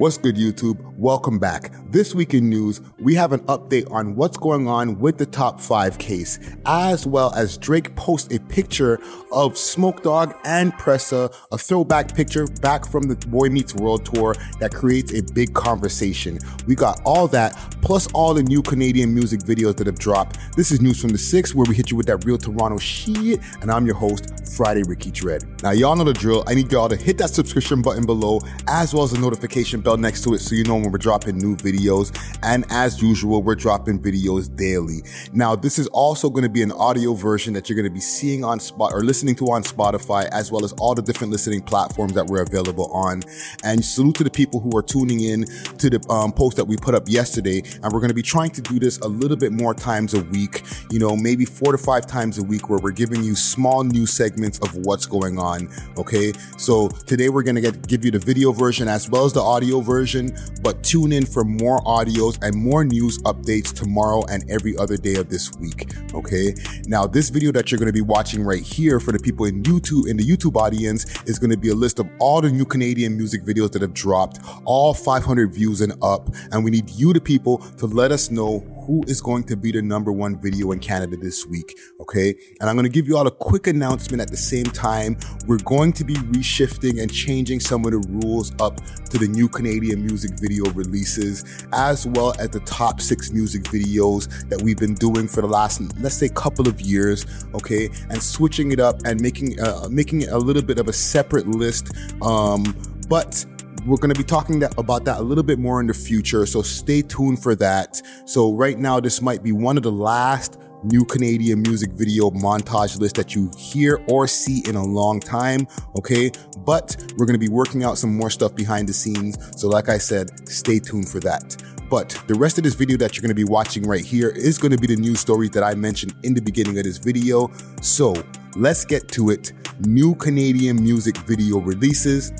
What's good, YouTube? Welcome back. This week in news, we have an update on what's going on with the top five case, as well as Drake posts a picture of Smoke Dawg and Pressa, a throwback picture back from the Boy Meets World tour that creates a big conversation. We got all that, plus all the new Canadian music videos that have dropped. This is News from the Six, where we hit you with that real Toronto shit, and I'm your host, Friday Ricky Dred. Now, y'all know the drill. I need y'all to hit that subscription button below, as well as the notification bell bell next to it so you know when we're dropping new videos. And as usual, we're dropping videos daily. Now, this is also going to be an audio version that you're going to be seeing on spot or listening to on Spotify, as well as all the different listening platforms that we're available on. And salute to the people who are tuning in to the um, post that we put up yesterday. And we're going to be trying to do this a little bit more times a week, you know, maybe four to five times a week where we're giving you small news segments of what's going on. Okay. So today we're going to get, give you the video version as well as the audio version, but tune in for more audios and more news updates tomorrow and every other day of this week. Okay. Now, this video that you're going to be watching right here for the people in YouTube, in the YouTube audience, is going to be a list of all the new Canadian music videos that have dropped, all 500 views and up. And we need you, the people, to let us know who is going to be the number one video in Canada this week. Okay. And I'm going to give you all a quick announcement at the same time. We're going to be reshifting and changing some of the rules up to the new Canadian music video releases, as well as the top six music videos that we've been doing for the last, let's say, couple of years. Okay. And switching it up and making, uh, making it a little bit of a separate list. Um, but we're going to be talking that, about that a little bit more in the future. So stay tuned for that. So right now, this might be one of the last new Canadian music video montage list that you hear or see in a long time. Okay. But we're going to be working out some more stuff behind the scenes. So like I said, stay tuned for that. But the rest of this video that you're going to be watching right here is going to be the news stories that I mentioned in the beginning of this video. So let's get to it. New Canadian music video releases.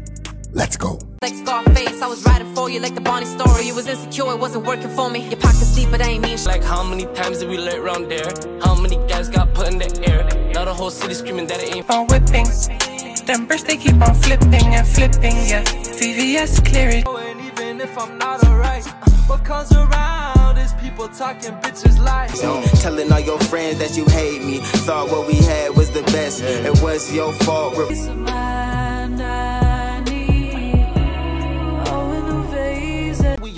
Let's go. Like Scarface, I was riding for you like the Bonnie story. You was insecure, it wasn't working for me. Your pockets deep, but I ain't mean shit. Like how many times did we let around there? How many guys got put in the air? Now the whole city screaming that it ain't on whipping. Them birds they keep on flipping and flipping, yeah. VVS clear it. And even if I'm not alright, uh, what comes around is people talking bitches lies. Yo, telling all your friends that you hate me. Thought what we had was the best. It was your fault. We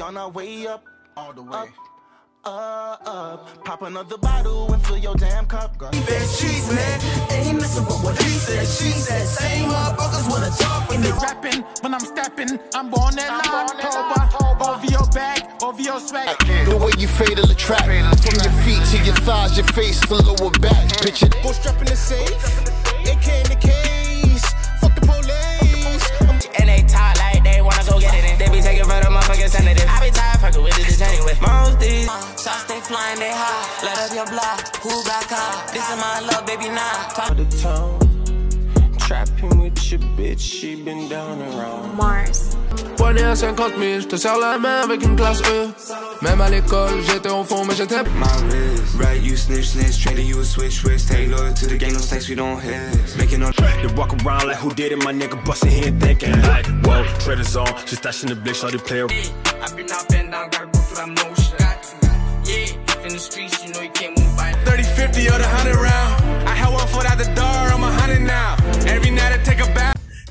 on our way up, all the way. Up, uh, up, pop another bottle and fill your damn cup. Best cheese, man. Ain't messing with what he said. She said, same motherfuckers wanna talk when they rapping. When I'm stepping, I'm born that October. Over your bag, over your swag. The way you faded the trap, from your feet to your thighs, your face to lower back. Picture Go strap the safe, AK in the case. Motherfucking senator. I be tired fucking with this anyway. Most these shots they flying, they high. Let up your block. Who got caught? This is my love, baby, now. Talk the town. Trapping with your bitch, she been down around. Mars. Poignée à 50 000, je te serre la main avec une classe E. Même à l'école, j'étais au fond, mais j'étais. My wrist, right? You snitch, snitch, trader, you a switch, switch. Stay loyal to the game, no snakes, we don't hit. Making no. They walk around like who did it, my nigga bustin' here thinking like, whoa, tread zone, just dashing the bitch, all the player. I've been up and down, gotta go through that motion. Got to, yeah, in the streets, you know you can't move by. 30, 50 or the 100 round.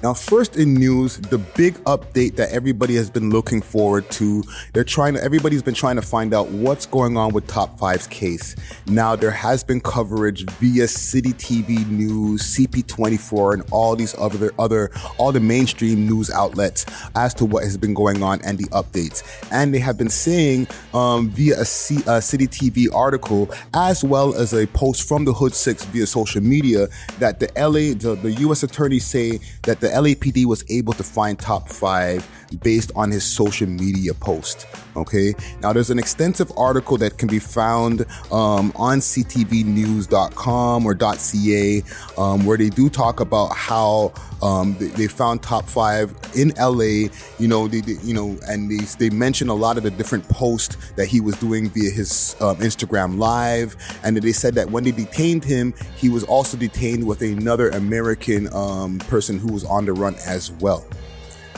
Now, first in news, the big update that everybody has been looking forward to. They're trying to, everybody's been trying to find out what's going on with Top 5's case. Now, there has been coverage via City TV News, CP24, and all these other, other, all the mainstream news outlets as to what has been going on and the updates. And they have been saying um, via a, C, a City TV article, as well as a post from the Hood Six via social media, that the LA, the, the U.S. attorneys say that the LAPD was able to find top five based on his social media post. Okay. Now there's an extensive article that can be found um, on ctvnews.com or .ca um, where they do talk about how um, they, they, found top five in LA. You know, they, they, you know, and they they mention a lot of the different posts that he was doing via his um, Instagram live, and they said that when they detained him, he was also detained with another American um, person who was on the run as well.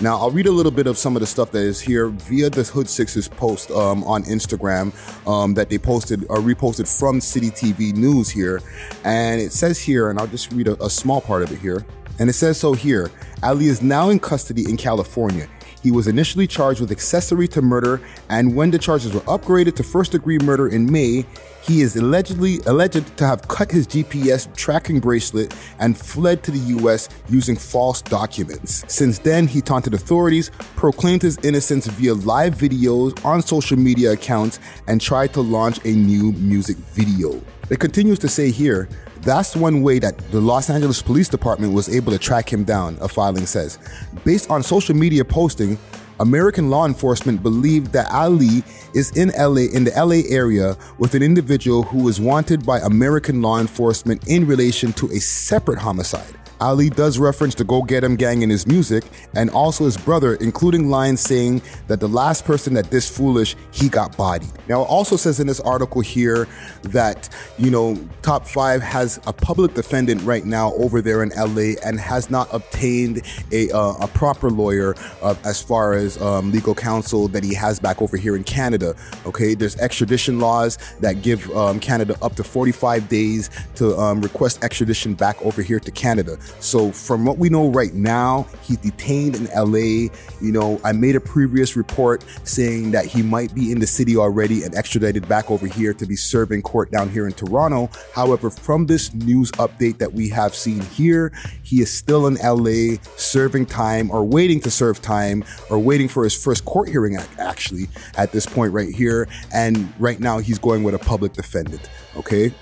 Now, I'll read a little bit of some of the stuff that is here via the Hood Sixers post um, on Instagram um, that they posted or reposted from City TV News here. And it says here, and I'll just read a, a small part of it here. And it says so here Ali is now in custody in California. He was initially charged with accessory to murder, and when the charges were upgraded to first degree murder in May, he is allegedly alleged to have cut his GPS tracking bracelet and fled to the US using false documents. Since then, he taunted authorities, proclaimed his innocence via live videos on social media accounts, and tried to launch a new music video. It continues to say here that's one way that the Los Angeles Police Department was able to track him down, a filing says. Based on social media posting, American law enforcement believed that Ali is in LA in the LA area with an individual who is wanted by American law enforcement in relation to a separate homicide. Ali does reference the Go Get 'em gang in his music and also his brother, including lines saying that the last person that this foolish, he got bodied. Now, it also says in this article here that, you know, Top 5 has a public defendant right now over there in LA and has not obtained a, uh, a proper lawyer uh, as far as um, legal counsel that he has back over here in Canada. Okay, there's extradition laws that give um, Canada up to 45 days to um, request extradition back over here to Canada. So, from what we know right now, he's detained in LA. You know, I made a previous report saying that he might be in the city already and extradited back over here to be serving court down here in Toronto. However, from this news update that we have seen here, he is still in LA serving time or waiting to serve time or waiting for his first court hearing, actually, at this point right here. And right now, he's going with a public defendant. Okay.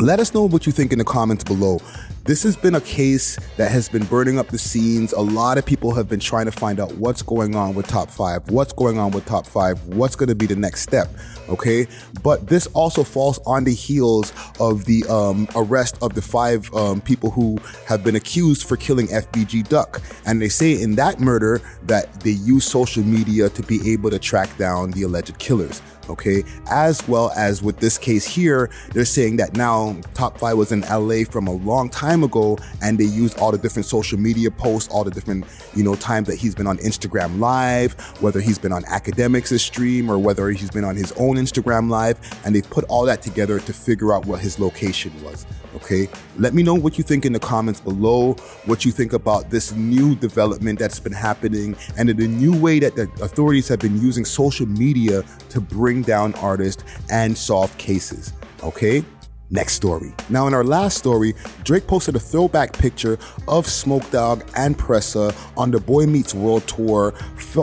Let us know what you think in the comments below. This has been a case that has been burning up the scenes. A lot of people have been trying to find out what's going on with top five, what's going on with top five, what's going to be the next step. Okay. But this also falls on the heels of the um, arrest of the five um, people who have been accused for killing FBG Duck. And they say in that murder that they used social media to be able to track down the alleged killers okay? As well as with this case here, they're saying that now Top 5 was in LA from a long time ago and they used all the different social media posts, all the different, you know, times that he's been on Instagram Live, whether he's been on Akademiks' stream or whether he's been on his own Instagram Live, and they put all that together to figure out what his location was, okay? Let me know what you think in the comments below, what you think about this new development that's been happening and in the new way that the authorities have been using social media to bring down artists and solve cases. Okay? Next story. Now, in our last story, Drake posted a throwback picture of Smoke Dawg and Pressa on the Boy Meets World tour,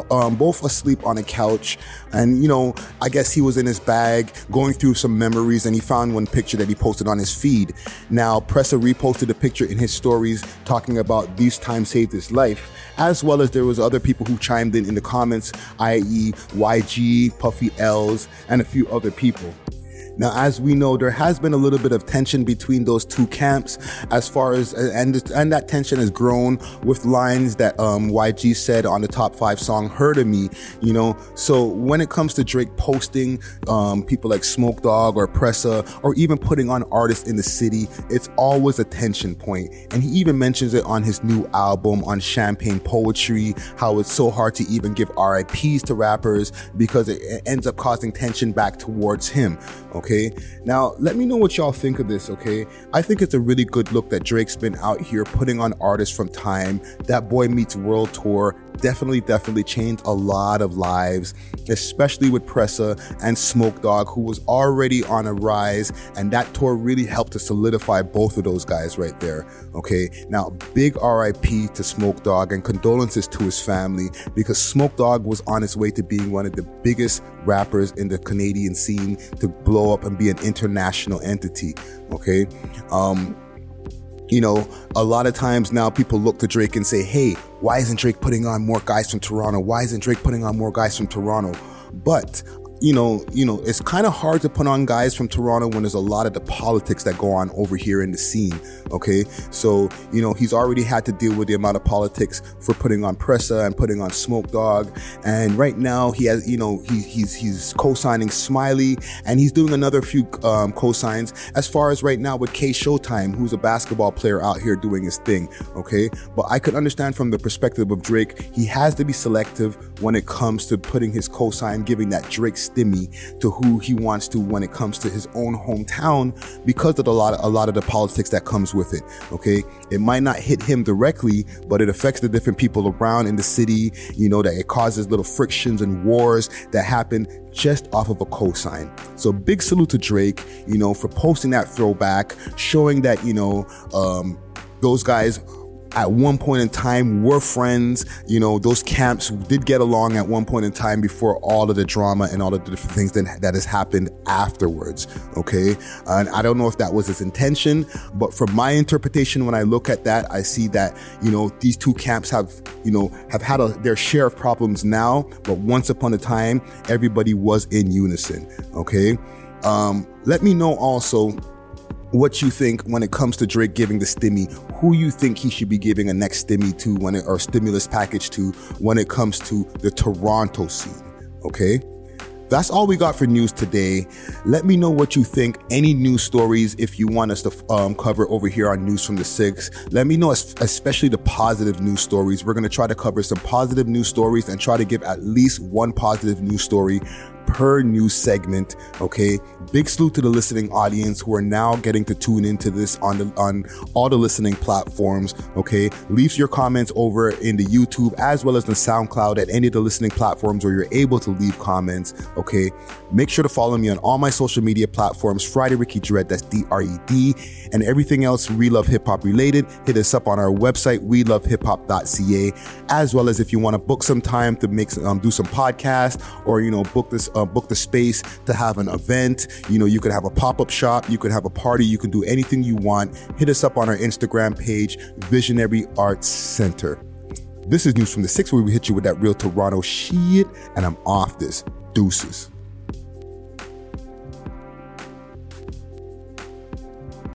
um, both asleep on a couch. And, you know, I guess he was in his bag going through some memories and he found one picture that he posted on his feed. Now, Pressa reposted the picture in his stories talking about these times saved his life, as well as there was other people who chimed in in the comments, i.e. YG, Puffy L's, and a few other people. Now, as we know, there has been a little bit of tension between those two camps as far as, and, and that tension has grown with lines that um, YG said on the top five song, Heard of Me, you know. So when it comes to Drake posting um, people like Smoke Dawg or Pressa, or even putting on artists in the city, it's always a tension point. And he even mentions it on his new album on Champagne Poetry, how it's so hard to even give RIPs to rappers because it, it ends up causing tension back towards him. Okay. Now, let me know what y'all think of this. Okay. I think it's a really good look that Drake's been out here putting on artists from time. That Boy Meets World tour definitely, definitely changed a lot of lives, especially with Pressa and Smoke Dawg, who was already on a rise. And that tour really helped to solidify both of those guys right there. Okay. Now, big RIP to Smoke Dawg and condolences to his family because Smoke Dawg was on his way to being one of the biggest rappers in the Canadian scene to blow up and be an international entity. Okay. Um, you know, a lot of times now people look to Drake and say, hey, why isn't Drake putting on more guys from Toronto? Why isn't Drake putting on more guys from Toronto? But you know, you know, it's kind of hard to put on guys from Toronto when there's a lot of the politics that go on over here in the scene. Okay. So, you know, he's already had to deal with the amount of politics for putting on Pressa and putting on Smoke Dawg, And right now he has, you know, he, he's, he's co-signing Smiley and he's doing another few, um, co-signs as far as right now with K Showtime, who's a basketball player out here doing his thing. Okay. But I could understand from the perspective of Drake, he has to be selective when it comes to putting his co-sign, giving that Drake to who he wants to when it comes to his own hometown because of a lot of, a lot of the politics that comes with it. Okay. It might not hit him directly, but it affects the different people around in the city, you know, that it causes little frictions and wars that happen just off of a cosign. So big salute to Drake, you know, for posting that throwback, showing that, you know, um, those guys at one point in time were friends. You know, those camps did get along at one point in time before all of the drama and all of the different things that, that has happened afterwards. Okay. And I don't know if that was his intention, but from my interpretation, when I look at that, I see that, you know, these two camps have, you know, have had a, their share of problems now, but once upon a time, everybody was in unison. Okay. Um, let me know also what you think when it comes to Drake giving the stimmy, who you think he should be giving a next stimmy to when it, or stimulus package to when it comes to the Toronto scene. Okay. That's all we got for news today. Let me know what you think. Any news stories, if you want us to um, cover over here on News from the Six, let me know, especially the positive news stories. We're going to try to cover some positive news stories and try to give at least one positive news story per new segment. Okay. Big salute to the listening audience who are now getting to tune into this on the, on all the listening platforms. Okay. Leave your comments over in the YouTube as well as the SoundCloud at any of the listening platforms where you're able to leave comments. Okay. Make sure to follow me on all my social media platforms. Friday Ricky Dred. That's D R E D and everything else We Love Hip Hop related. Hit us up on our website, we love hip hop.ca, as well as if you want to book some time to make, um, do some podcast or, you know, book this, uh, book the space to have an event. You know, you could have a pop up shop, you could have a party, you can do anything you want. Hit us up on our Instagram page, Visionary Arts Center. This is News from the Six, where we hit you with that real Toronto shit, and I'm off this. Deuces.